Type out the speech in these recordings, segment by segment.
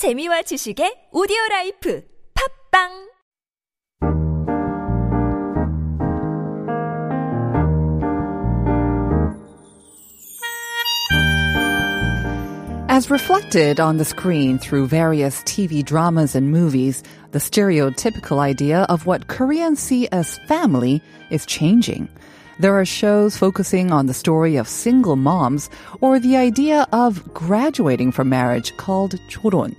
재미와 지식의 오디오 라이프 팝빵 As reflected on the screen through various TV dramas and movies, the stereotypical idea of what Koreans see as family is changing. There are shows focusing on the story of single moms or the idea of graduating from marriage called jolhon.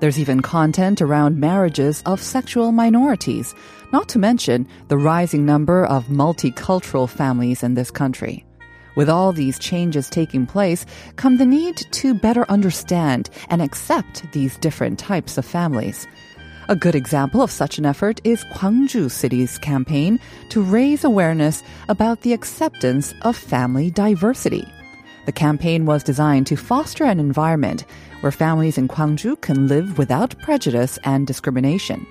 There's even content around marriages of sexual minorities, not to mention the rising number of multicultural families in this country. With all these changes taking place, come the need to better understand and accept these different types of families. A good example of such an effort is Gwangju City's campaign to raise awareness about the acceptance of family diversity. The campaign was designed to foster an environment where families in Gwangju can live without prejudice and discrimination.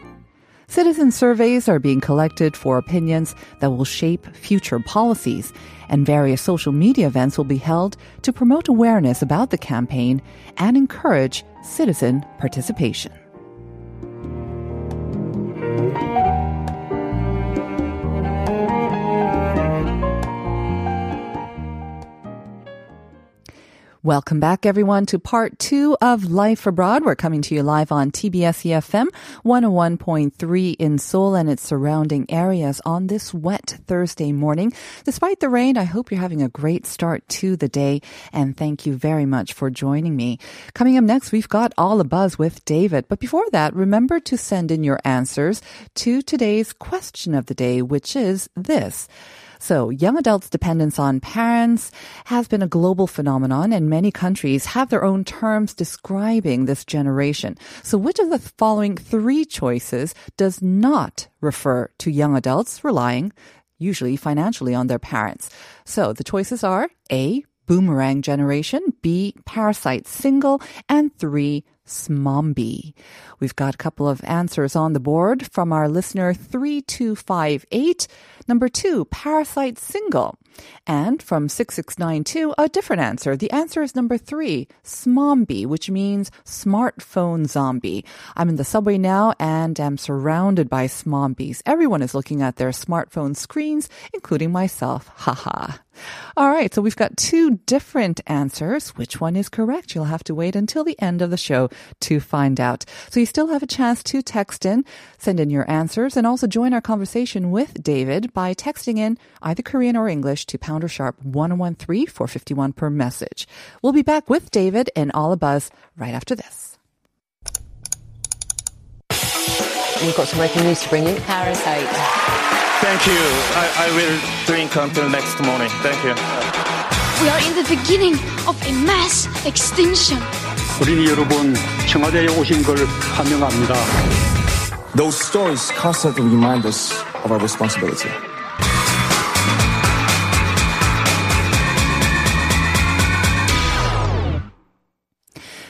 Citizen surveys are being collected for opinions that will shape future policies, and various social media events will be held to promote awareness about the campaign and encourage citizen participation. Welcome back, everyone, to part two of Life Abroad. We're coming to you live on TBS EFM 101.3 in Seoul and its surrounding areas on this wet Thursday morning. Despite the rain, I hope you're having a great start to the day, and thank you very much for joining me. Coming up next, we've got All a Buzz with David. But before that, remember to send in your answers to today's question of the day, which is this. So, young adults' dependence on parents has been a global phenomenon, and many countries have their own terms describing this generation. So, which of the following three choices does not refer to young adults relying, usually financially, on their parents? So, the choices are A, boomerang generation, B, parasite single, and three, Smombi. We've got a couple of answers on the board from our listener 3258. Number two, parasite single. And from 6692, a different answer. The answer is number three, Smombi, which means smartphone zombie. I'm in the subway now and am surrounded by Smombis. Everyone is looking at their smartphone screens, including myself. Haha. All right, so we've got two different answers. Which one is correct? You'll have to wait until the end of the show to find out. So you still have a chance to text in, send in your answers, and also join our conversation with David by texting in either Korean or English to pounder sharp 1013 for 51 per message. We'll be back with David and All a Buzz right after this. We've got some breaking news to bring you. Parasite. Thank you. I, I will drink until next morning. Thank you. We are in the beginning of a mass extinction. 어린이 여러분, 청와대에 오신 걸 환영합니다. Those stories constantly remind us of our responsibility.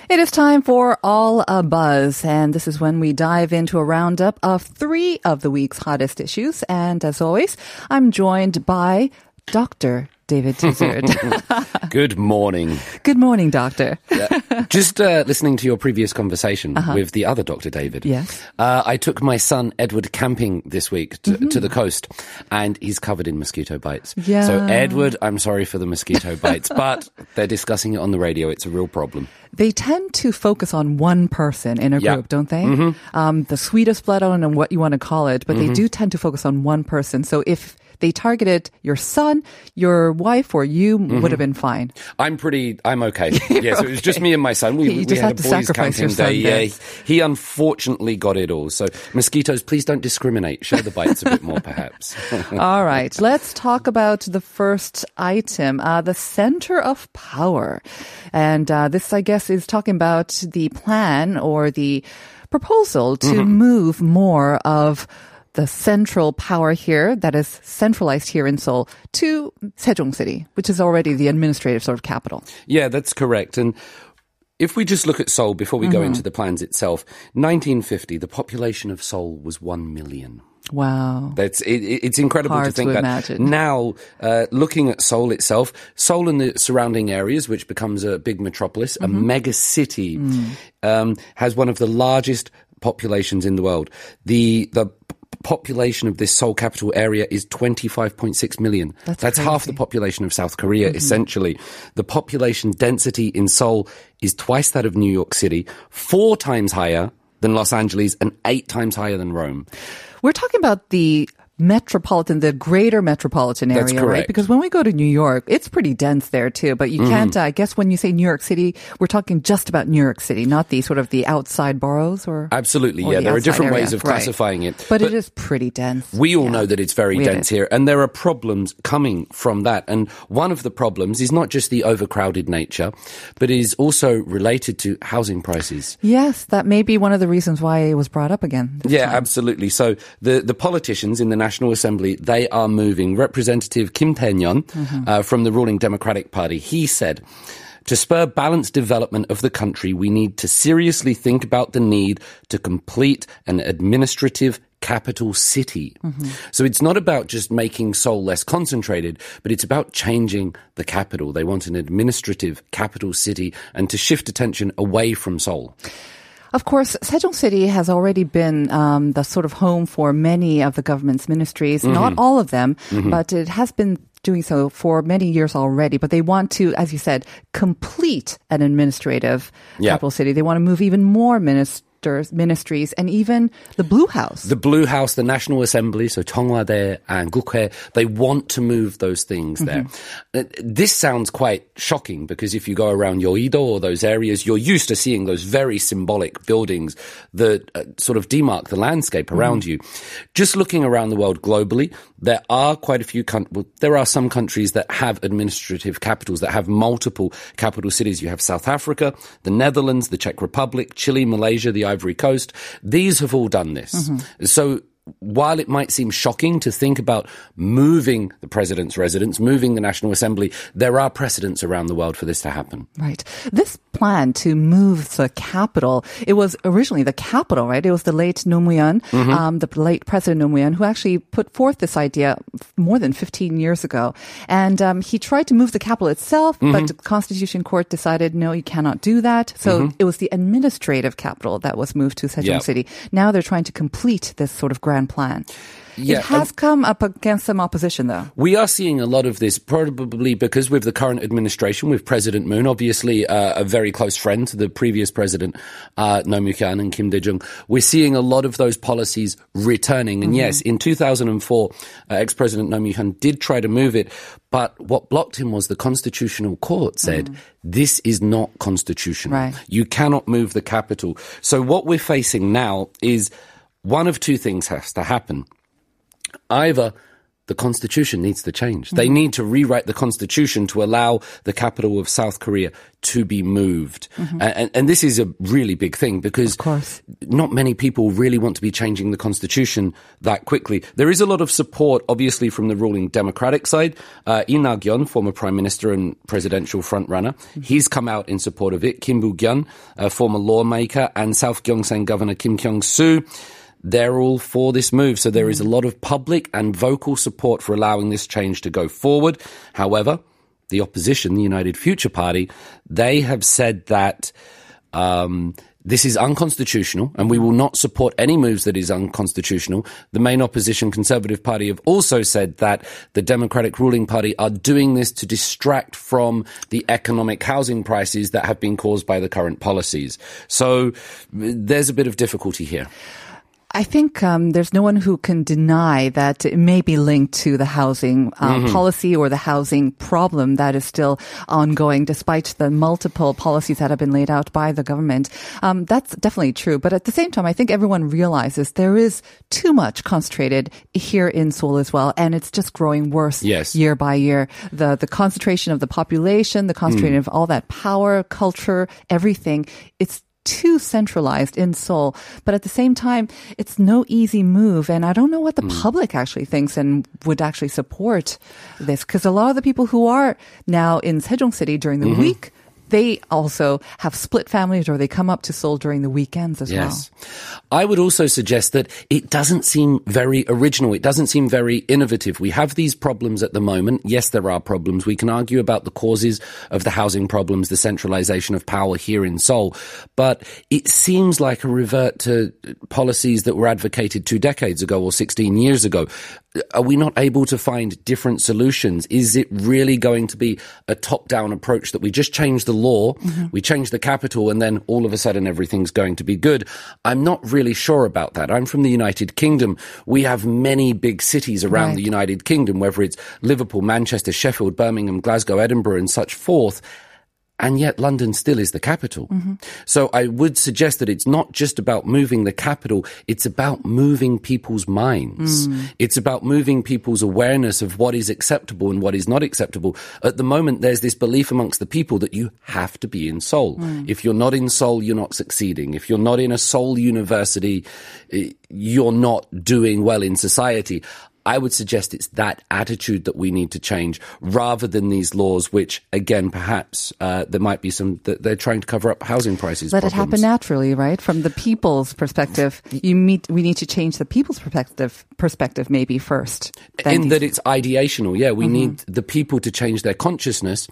It is time for All a Buzz, and this is when we dive into a roundup of three of the week's hottest issues. And as always, I'm joined by Dr. David Tizzard. Good morning. Good morning, Doctor. Just uh, listening to your previous conversation with the other Dr. David. Uh-huh. Yes. Uh, I took my son Edward camping this week to, Mm-hmm. to the coast, and he's covered in mosquito bites. Yeah. So, Edward, I'm sorry for the mosquito bites, but they're discussing it on the radio. It's a real problem. They tend to focus on one person in a Yeah. group, don't they? Um, the sweetest blood, I don't know what you want to call it, but they do tend to focus on one person. So if they targeted your son, your wife, or you would have been fine. I'm pretty. I'm okay. Yes, it was just me and my son. We, You we just had a to boys' sacrifice camping your son day. Yeah, he unfortunately got it all. So mosquitoes, please don't discriminate. Show the bites a bit more, perhaps. All right, let's talk about the first item, uh, the center of power. And uh, this, I guess, is talking about the plan or the proposal to move more of the central power here, that is centralized here in Seoul, to Sejong City, which is already the administrative sort of capital. Yeah, that's correct. And if we just look at Seoul before we go into the plans itself, 1950, the population of Seoul was 1 million. Wow. That's it, it- it's incredible Hard to think to that imagine. now. Uh, looking at Seoul itself, Seoul and the surrounding areas, which becomes a big metropolis, a Mm-hmm. mega city, Mm. um, has one of the largest populations in the world. The the population of this Seoul capital area is 25.6 million. That's half the population of South Korea, mm-hmm. essentially. The population density in Seoul is twice that of New York City, four times higher than Los Angeles, and eight times higher than Rome. We're talking about the metropolitan, the greater metropolitan area, That's right? Because when we go to New York, it's pretty dense there too. But you can't, Mm-hmm. uh, I guess when you say New York City, we're talking just about New York City, not the sort of the outside boroughs or. Absolutely, or yeah. the There are different area. ways of Right. classifying it. But, it is pretty dense. We all Yeah. know that it's very We dense here, and there are problems coming from that. And one of the problems is not just the overcrowded nature, but is also related to housing prices. Yes, that may be one of the reasons why it was brought up again. Yeah, time. absolutely. So the, the politicians in the National Assembly, they are moving. Representative Kim Tae-nyeon uh, from the ruling Democratic Party, he said, to spur balanced development of the country, we need to seriously think about the need to complete an administrative capital city. So it's not about just making Seoul less concentrated, but it's about changing the capital. They want an administrative capital city and to shift attention away from Seoul. Of course, Sejong City has already been um, the sort of home for many of the government's ministries. Mm-hmm. Not all of them, but it has been doing so for many years already. But they want to, as you said, complete an administrative Yeah. capital city. They want to move even more ministers, ministries, and even the Blue House. The Blue House, the National Assembly, so Cheongwadae and Gukhoe, they want to move those things there. Uh, This sounds quite shocking because if you go around Yoido or those areas, you're used to seeing those very symbolic buildings that uh, sort of demark the landscape around you. Just looking around the world globally, there are quite a few countries, well, there are some countries that have administrative capitals that have multiple capital cities. You have South Africa, the Netherlands, the Czech Republic, Chile, Malaysia, the Ivory Coast. These have all done this. Mm-hmm. So while it might seem shocking to think about moving the president's residence, moving the National Assembly, there are precedents around the world for this to happen. Right. This plan to move the capital, it was originally the capital, right? It was the late Roh Moo-hyun, Mm-hmm. um, the late President Roh Moo-hyun, who actually put forth this idea more than 15 years ago. And um, he tried to move the capital itself, Mm-hmm. but the Constitution Court decided, no, you cannot do that. So it was the administrative capital that was moved to Sejong Mm-hmm. Yep. City. Now they're trying to complete this sort of grand plan. Yeah, it has um, come up against some opposition, though. We are seeing a lot of this, probably because with the current administration, with President Moon, obviously uh, a very close friend to the previous president, uh, Roh Moo-hyun and Kim Dae-jung, we're seeing a lot of those policies returning. And yes, in 2004, uh, ex-president Roh Moo-hyun did try to move it, but what blocked him was the Constitutional Court said, this is not constitutional. Right. You cannot move the capital. So what we're facing now is one of two things has to happen either the constitution needs to change. They mm-hmm. need to rewrite the constitution to allow the capital of South Korea to be moved. Mm-hmm. A- And, and this is a really big thing because not many people really want to be changing the constitution that quickly. There is a lot of support, obviously, from the ruling Democratic side. Uh, Lee Nak-yeon, former prime minister and presidential frontrunner, mm-hmm. he's come out in support of it. Kim Boo-kyum, a former lawmaker, and South Gyeongsang governor Kim Kyung-soo. They're all for this move. So there is a lot of public and vocal support for allowing this change to go forward. However, the opposition, the United Future Party, they have said that um, this is unconstitutional and we will not support any moves that is unconstitutional. The main opposition Conservative Party have also said that the Democratic ruling party are doing this to distract from the economic housing prices that have been caused by the current policies. So there's a bit of difficulty here. I think um, there's no one who can deny that it may be linked to the housing um, policy or the housing problem that is still ongoing, despite the multiple policies that have been laid out by the government. Um, that's definitely true. But at the same time, I think everyone realizes there is too much concentrated here in Seoul as well, and it's just growing worse Yes. year by year. The the concentration of the population, the concentration of all that power, culture, everything. It's too centralized in Seoul. But at the same time, it's no easy move. And I don't know what the hmm. public actually thinks and would actually support this. Because a lot of the people who are now in Sejong City during the mm-hmm. week, they also have split families or they come up to Seoul during the weekends as well. Yes. I would also suggest that it doesn't seem very original. It doesn't seem very innovative. We have these problems at the moment. Yes, there are problems. We can argue about the causes of the housing problems, the centralization of power here in Seoul. But it seems like a revert to policies that were advocated two decades ago or 16 years ago. Are we not able to find different solutions? Is it really going to be a top down approach that we just change the law, mm-hmm. we change the capital, and then all of a sudden everything's going to be good? I'm not really sure about that. I'm from the United Kingdom. We have many big cities around Right. the United Kingdom, whether it's Liverpool, Manchester, Sheffield, Birmingham, Glasgow, Edinburgh, and such forth. And yet London still is the capital. Mm-hmm. So I would suggest that it's not just about moving the capital, it's about moving people's minds. Mm. It's about moving people's awareness of what is acceptable and what is not acceptable. At the moment, there's this belief amongst the people that you have to be in Seoul. Mm. If you're not in Seoul, you're not succeeding. If you're not in a Seoul university, eh, you're not doing well in society. I would suggest it's that attitude that we need to change rather than these laws, which again, perhaps uh, there might be some that they're trying to cover up housing prices. Let it happen naturally, right? From the people's perspective, you meet. We need to change the people's perspective. Perspective, maybe first. In these- that it's ideational. Yeah, we need the people to change their consciousness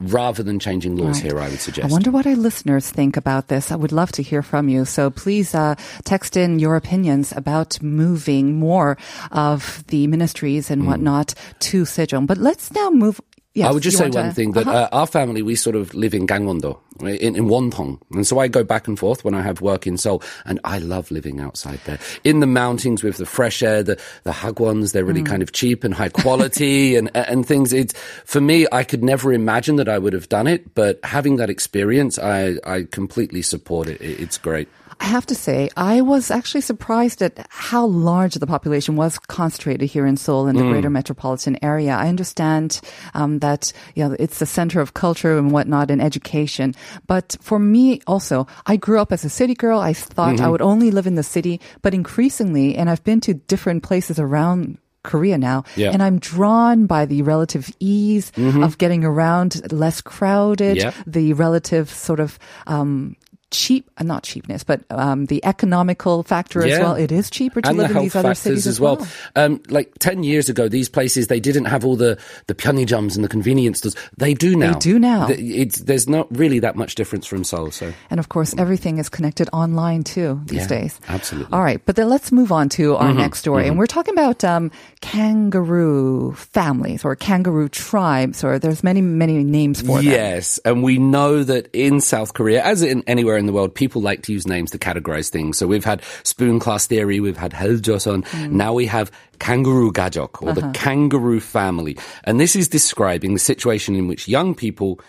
rather than changing laws Right. here, I would suggest. I wonder what our listeners think about this. I would love to hear from you. So please uh, text in your opinions about moving more of the ministries and whatnot to Sejong. But let's now move. Yes. I would just say want to- one thing that Uh-huh. uh, our family, we sort of live in Gangwon-do, in, in Wonthong. And so I go back and forth when I have work in Seoul. And I love living outside there. In the mountains with the fresh air, the, the hagwons, they're Mm. really kind of cheap and high quality and, and things. It's, for me, I could never imagine that I would have done it. But having that experience, I, I completely support it. It- It's great. I have to say, I was actually surprised at how large the population was concentrated here in Seoul in the Mm. greater metropolitan area. I understand um, that you know, it's the center of culture and whatnot and education. But for me also, I grew up as a city girl. I thought Mm-hmm. I would only live in the city, but increasingly, and I've been to different places around Korea now, Yeah. and I'm drawn by the relative ease of getting around, less crowded, Mm-hmm. Yeah. the relative sort of um, cheap, uh, not cheapness, but um, the economical factor as well. It is cheaper to and the live in these other cities as well. Um, like ten years ago, these places they didn't have all the the pyeonijums and the convenience stores. They do now. They do now. It's, there's not really that much difference from Seoul. So And of course, everything is connected online too these Yeah, days. absolutely. All right, but then let's move on to our next story, and we're talking about um, kangaroo families or kangaroo tribes, or there's many many names for them. yes, and we know that in South Korea, as in anywhere in the world, people like to use names to categorize things. So we've had spoon class theory, we've had Heljoseon, hmm. now we have kangaroo gajok or the uh-huh. kangaroo family, and this is describing the situation in which young people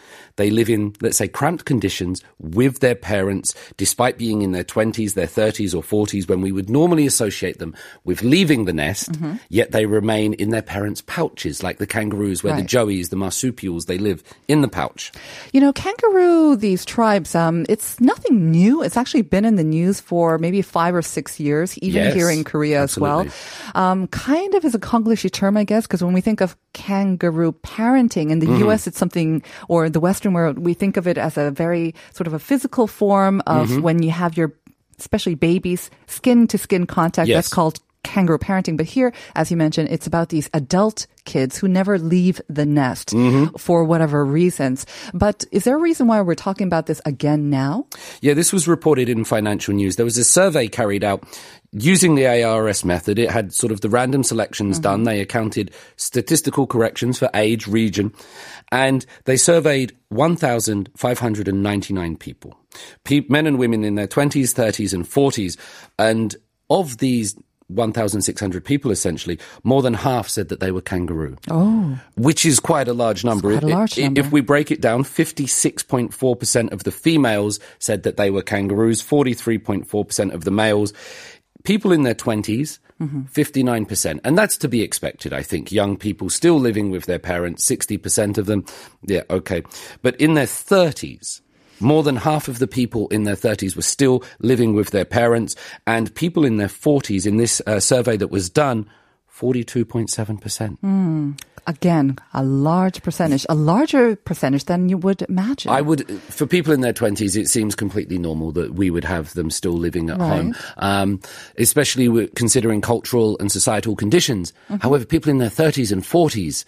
they live in, let's say, cramped conditions with their parents, despite being in their 20s, their 30s, or 40s, when we would normally associate them with leaving the nest, yet they remain in their parents' pouches, like the kangaroos, where the joeys, the marsupials, they live in the pouch. You know, kangaroo, these tribes, um, it's nothing new. It's actually been in the news for maybe five or six years, even Yes, here in Korea as well. Um, kind of is a Konglishy term, I guess, because when we think of kangaroo parenting in the Mm-hmm. U.S., it's something, or the Western world, we think of it as a very sort of a physical form of Mm-hmm. when you have your, especially babies, skin to skin contact. Yes. That's called kangaroo parenting. But here, as you mentioned, it's about these adult kids who never leave the nest Mm-hmm. for whatever reasons. But is there a reason why we're talking about this again now? Yeah, this was reported in financial news. There was a survey carried out using the ARS method. It had sort of the random selections done. Mm-hmm. They accounted statistical corrections for age, region, and they surveyed 1,599 people, Pe- men and women in their 20s, 30s, and 40s. And of these 1,600 people, essentially, more than half said that they were kangaroo. Oh. Which is quite a large number. quite a large number. If we break it down, 56.4% of the females said that they were kangaroos, 43.4% of the males. People in their 20s, 59%. And that's to be expected, I think. Young people still living with their parents, 60% of them. Yeah, okay. But in their 30s, more than half of the people in their 30s were still living with their parents, and people in their 40s, in this uh, survey that was done, 42.7%. Again, a large percentage, a larger percentage than you would imagine. I would, for people in their 20s, it seems completely normal that we would have them still living at home, um, especially considering cultural and societal conditions. However, people in their 30s and 40s,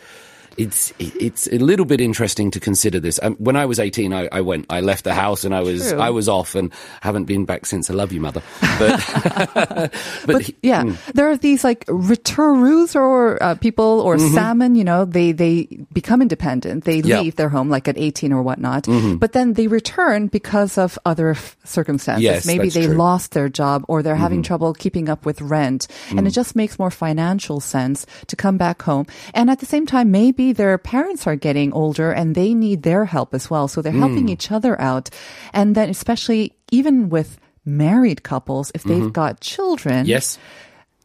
it's it's a little bit interesting to consider this. Um, when I was 18, I, I went, I left the house and I was True. I was off and haven't been back since. I love you, mother. But but, but he- yeah, there are these like returnees or uh, people or salmon. You know, they they become independent. They Mm-hmm. Mm-hmm. leave their home like at eighteen or whatnot, but then they return because of other f- circumstances. Yes, Maybe they true. Mm-hmm. lost their job or they're having trouble keeping up with rent, and Mm. it just makes more financial sense to come back home. And at the same time, maybe their parents are getting older and they need their help as well, so they're helping Mm. each other out. And then especially even with married couples, if they've got children, Mm-hmm. yes.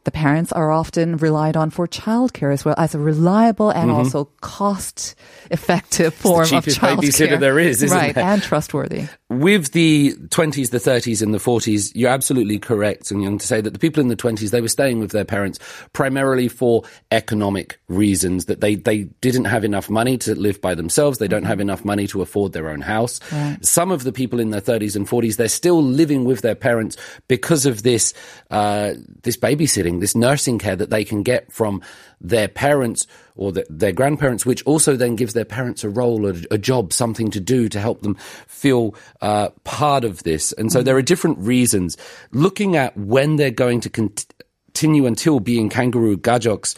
The parents are often relied on for childcare as well as a reliable and Mm-hmm. also cost effective form of cheapest childcare. babysitter there is, isn't right, there? and trustworthy. with the 20s, the 30s, and the 40s, you're absolutely correct, and young to say that the people in the 20s, they were staying with their parents primarily for economic reasons, that they, they didn't have enough money to live by themselves, they don't have enough money to afford their own house. Some of the people in their 30s and 40s, they're still living with their parents because of this, uh, this babysitting, this nursing care that they can get from their parents or the, their grandparents, which also then gives their parents a role, a, a job, something to do to help them feel uh, part of this. And so there are different reasons. Looking at when they're going to cont- continue until being kangaroo gajoks,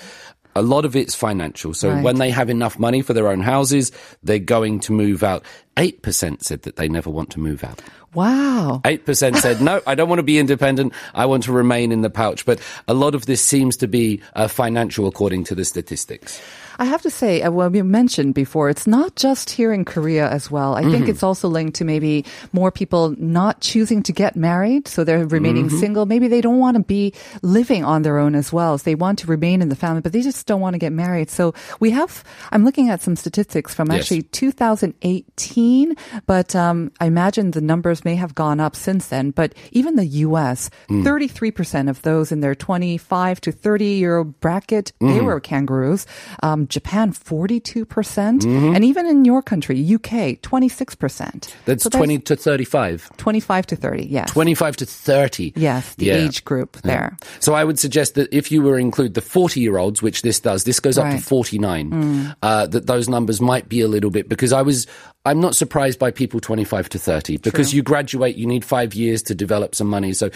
a lot of it's financial. So Right. when they have enough money for their own houses, they're going to move out. 8% said that they never want to move out. Wow. 8% said, no, I don't want to be independent. I want to remain in the pouch. But a lot of this seems to be uh, financial according to the statistics. I have to say, uh, well, we mentioned before, it's not just here in Korea as well. I Mm-hmm. think it's also linked to maybe more people not choosing to get married, so they're remaining Mm-hmm. single. Maybe they don't want to be living on their own as well. So they want to remain in the family, but they just don't want to get married. So we have, I'm looking at some statistics from Yes. actually 2018, but um, I imagine the numbers may have gone up since then. But even the U.S., Mm. 33% of those in their 25 to 30 year bracket, they Mm-hmm. were kangaroos. Um, Japan, 42%. percent Mm-hmm. And even in your country, UK, 26%. That's So 20 to 35. 25 to 30, yes. 25 to 30. Yes, the Yeah. age group there. So I would suggest that if you were to include the 40 year olds, which this does, this goes up to Right. 49, uh, that those numbers might be a little bit because I was, I'm not surprised by people 25 to 30 because you graduate, you need five years to develop some money. So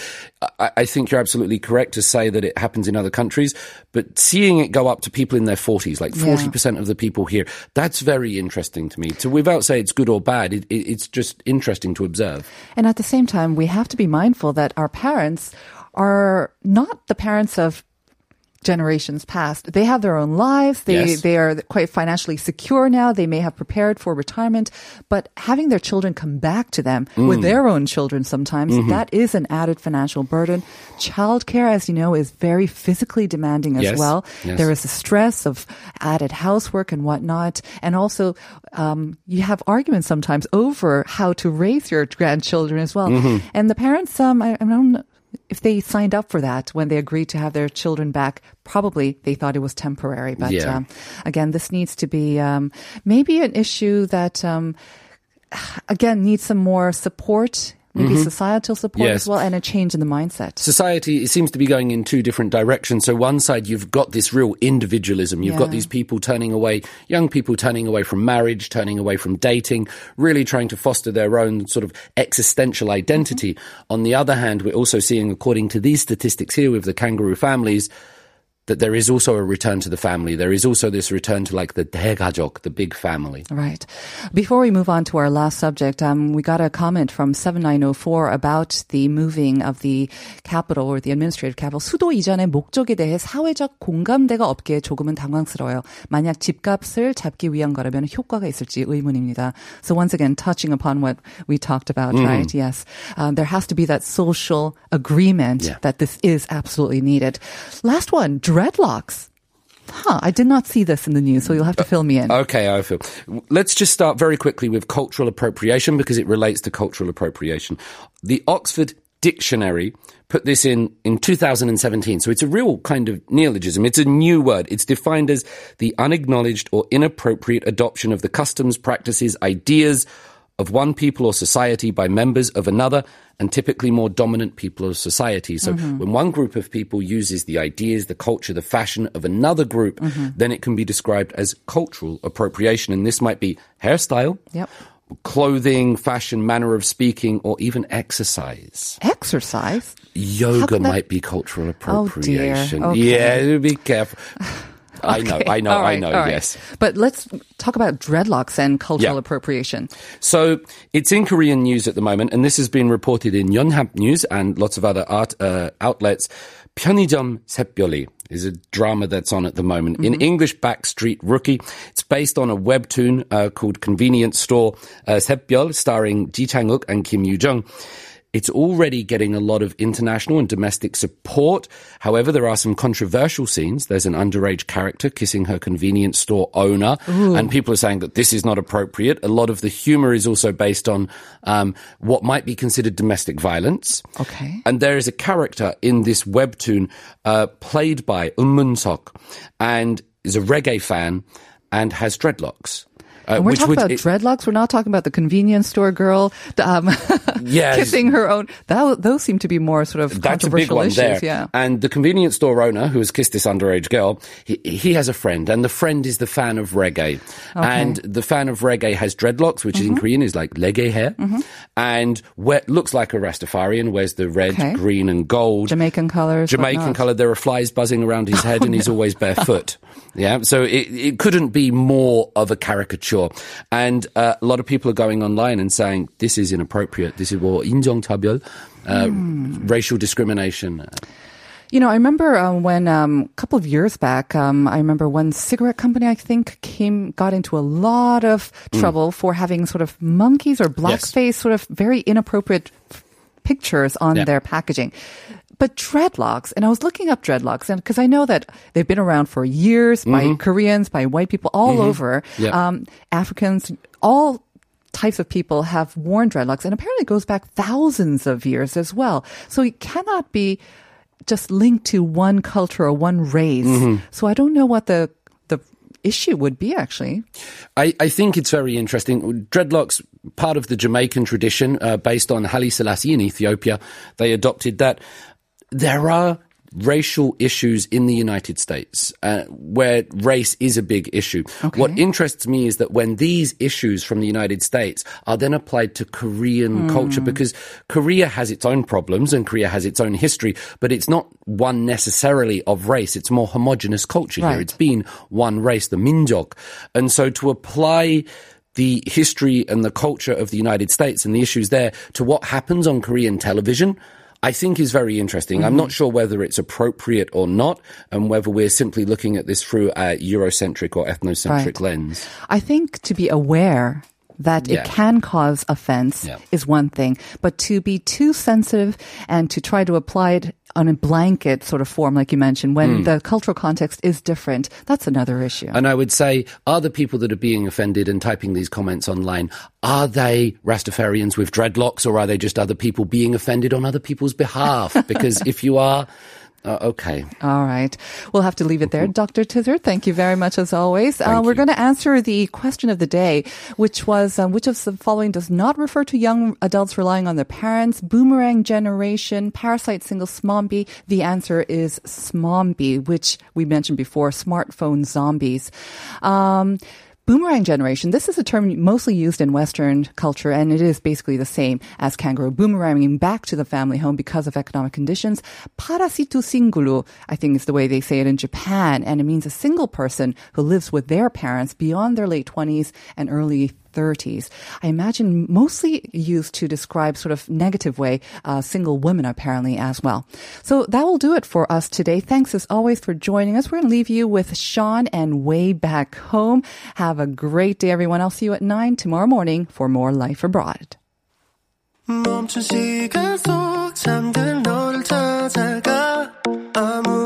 I, I think you're absolutely correct to say that it happens in other countries, but seeing it go up to people in their 40s, like 40% of the people here, that's very interesting to me. To without say it's good or bad, it, it, it's just interesting to observe. And at the same time, we have to be mindful that our parents are not the parents of generations past. They have their own lives. They Yes. they are quite financially secure now. They may have prepared for retirement, but having their children come back to them Mm. with their own children sometimes Mm-hmm. that is an added financial burden. Childcare, as you know, is very physically demanding as Yes. well. Yes. There is a stress of added housework and whatnot, and also um, you have arguments sometimes over how to raise your grandchildren as well. Mm-hmm. And the parents, um, I, I don't know if they signed up for that when they agreed to have their children back. Probably they thought it was temporary, but Yeah. um, again, this needs to be um, maybe an issue that um, again needs some more support. Maybe societal support Mm-hmm. Yes. as well, and a change in the mindset. society it seems to be going in two different directions so one side you've got this real individualism you've got these people turning away young people turning away from marriage turning away from dating really trying to foster their own sort of existential identity on the other hand we're also seeing according to these statistics here with the kangaroo families that there is also a return to the family there is also this return to like the 대가족 the big family Right. Before we move on to our last subject, um, we got a comment from 7904 about the moving of the capital or the administrative capital. 수도 이전의 목적에 대해 사회적 공감대가 없기에 조금은 당황스러워요. 만약 집값을 잡기 위한 거라면 효과가 있을지 의문입니다. So once again, touching upon what we talked about, right? Yes. Um, there has to be that social agreement Yeah. that this is absolutely needed. Last one, dreadlocks. Huh, I did not see this in the news, so you'll have to uh, fill me in. Okay, I feel. Let's just start very quickly with cultural appropriation because it relates to cultural appropriation. The Oxford dictionary put this in in 2017. So it's a real kind of neologism. It's a new word. It's defined as the unacknowledged or inappropriate adoption of the customs, practices, ideas of one people or society by members of another and typically more dominant people of society. So mm-hmm. when one group of people uses the ideas, the culture, the fashion of another group, mm-hmm. then it can be described as cultural appropriation. And this might be hairstyle, Yep. clothing, fashion, manner of speaking, or even exercise. Exercise. Yoga that- might be cultural appropriation. Oh, dear. Okay. Yeah, be careful. I know, I know, right, I know, right. yes. But let's talk about dreadlocks and cultural yeah. appropriation. So it's in Korean news at the moment, and this has been reported in Yonhap News and lots of other art uh, outlets. 편의점 샛별이 is a drama that's on at the moment. Mm-hmm. In English, Backstreet Rookie. It's based on a webtoon uh, called Convenience Store uh, starring Ji Chang-wook and Kim Yoo-jung. It's already getting a lot of international and domestic support. However, there are some controversial scenes. There's an underage character kissing her convenience store owner, and people are saying that this is not appropriate. A lot of the humor is also based on um, what might be considered domestic violence. Okay. And there is a character in this webtoon uh, played by Um Mun-sok and is a reggae fan and has dreadlocks. Uh, we're which talking would- about it- dreadlocks. We're not talking about the convenience store girl um, Yes. kissing her own. That, those seem to be more sort of That's controversial issues. there. Yeah. And the convenience store owner who has kissed this underage girl, he, he has a friend, and the friend is the fan of reggae. And the fan of reggae has dreadlocks, which Mm-hmm. in Korean is like lege hair, and we- looks like a Rastafarian, wears the red, Okay. green, and gold. Jamaican colors. Jamaican color. There are flies buzzing around his head, and he's always barefoot. Yeah, so it, it couldn't be more of a caricature And uh, a lot of people are going online and saying this is inappropriate. This is 뭐 인종차별, uh, Hmm. racial discrimination. You know, I remember um, when um, a couple of years back, um, I remember one cigarette company, I think, came got into a lot of Mm. trouble for having sort of monkeys or blackface, sort of very inappropriate f- pictures on Yeah. their packaging. But dreadlocks, and I was looking up dreadlocks, and because I know that they've been around for years by Koreans, by white people all over, Mm-hmm. Yeah. um, Africans, all types of people have worn dreadlocks, and apparently it goes back thousands of years as well. So it cannot be just linked to one culture or one race. Mm-hmm. So I don't know what the issue would be actually. I, I think it's very interesting. Dreadlocks, part of the Jamaican tradition, uh, based on Haile Selassie in Ethiopia, they adopted that. There are racial issues in the United States uh, where race is a big issue. What interests me is that when these issues from the United States are then applied to Korean culture, because Korea has its own problems and Korea has its own history, but it's not one necessarily of race. It's more homogenous culture here. It's been one race, the Minjok. And so to apply the history and the culture of the United States and the issues there to what happens on Korean television, I think is very interesting. I'm not mm-hmm. sure whether it's appropriate or not, and whether we're simply looking at this through a Eurocentric or ethnocentric Right. lens. I think to be aware that Yeah. it can cause offense Yeah. is one thing, but to be too sensitive and to try to apply it on a blanket sort of form, like you mentioned, when Hmm. the cultural context is different, that's another issue. And I would say, are the people that are being offended and typing these comments online, are they Rastafarians with dreadlocks or are they just other people being offended on other people's behalf? Because if you are, uh, okay. All right. We'll have to leave it there. Dr. Tizzard, thank you very much as always. Uh, we're going to answer the question of the day, which was um, which of the following does not refer to young adults relying on their parents? Boomerang generation, parasite single smombie. The answer is smombie, which we mentioned before, smartphone zombies. Um, Boomerang generation, this is a term mostly used in Western culture, and it is basically the same as kangaroo boomeranging back to the family home because of economic conditions. Parasitu singulu, I think is the way they say it in Japan, and it means a single person who lives with their parents beyond their late 20s and early 30s. I imagine mostly used to describe sort of negative way uh, single women apparently as well. So that will do it for us today. Thanks as always for joining us. We're going to leave you with Shaun and Way Back Home. Have a great day, everyone. I'll see you at 9 tomorrow morning for more Life Abroad. 멈춘 시간 속 잠든 너를 찾아가 아무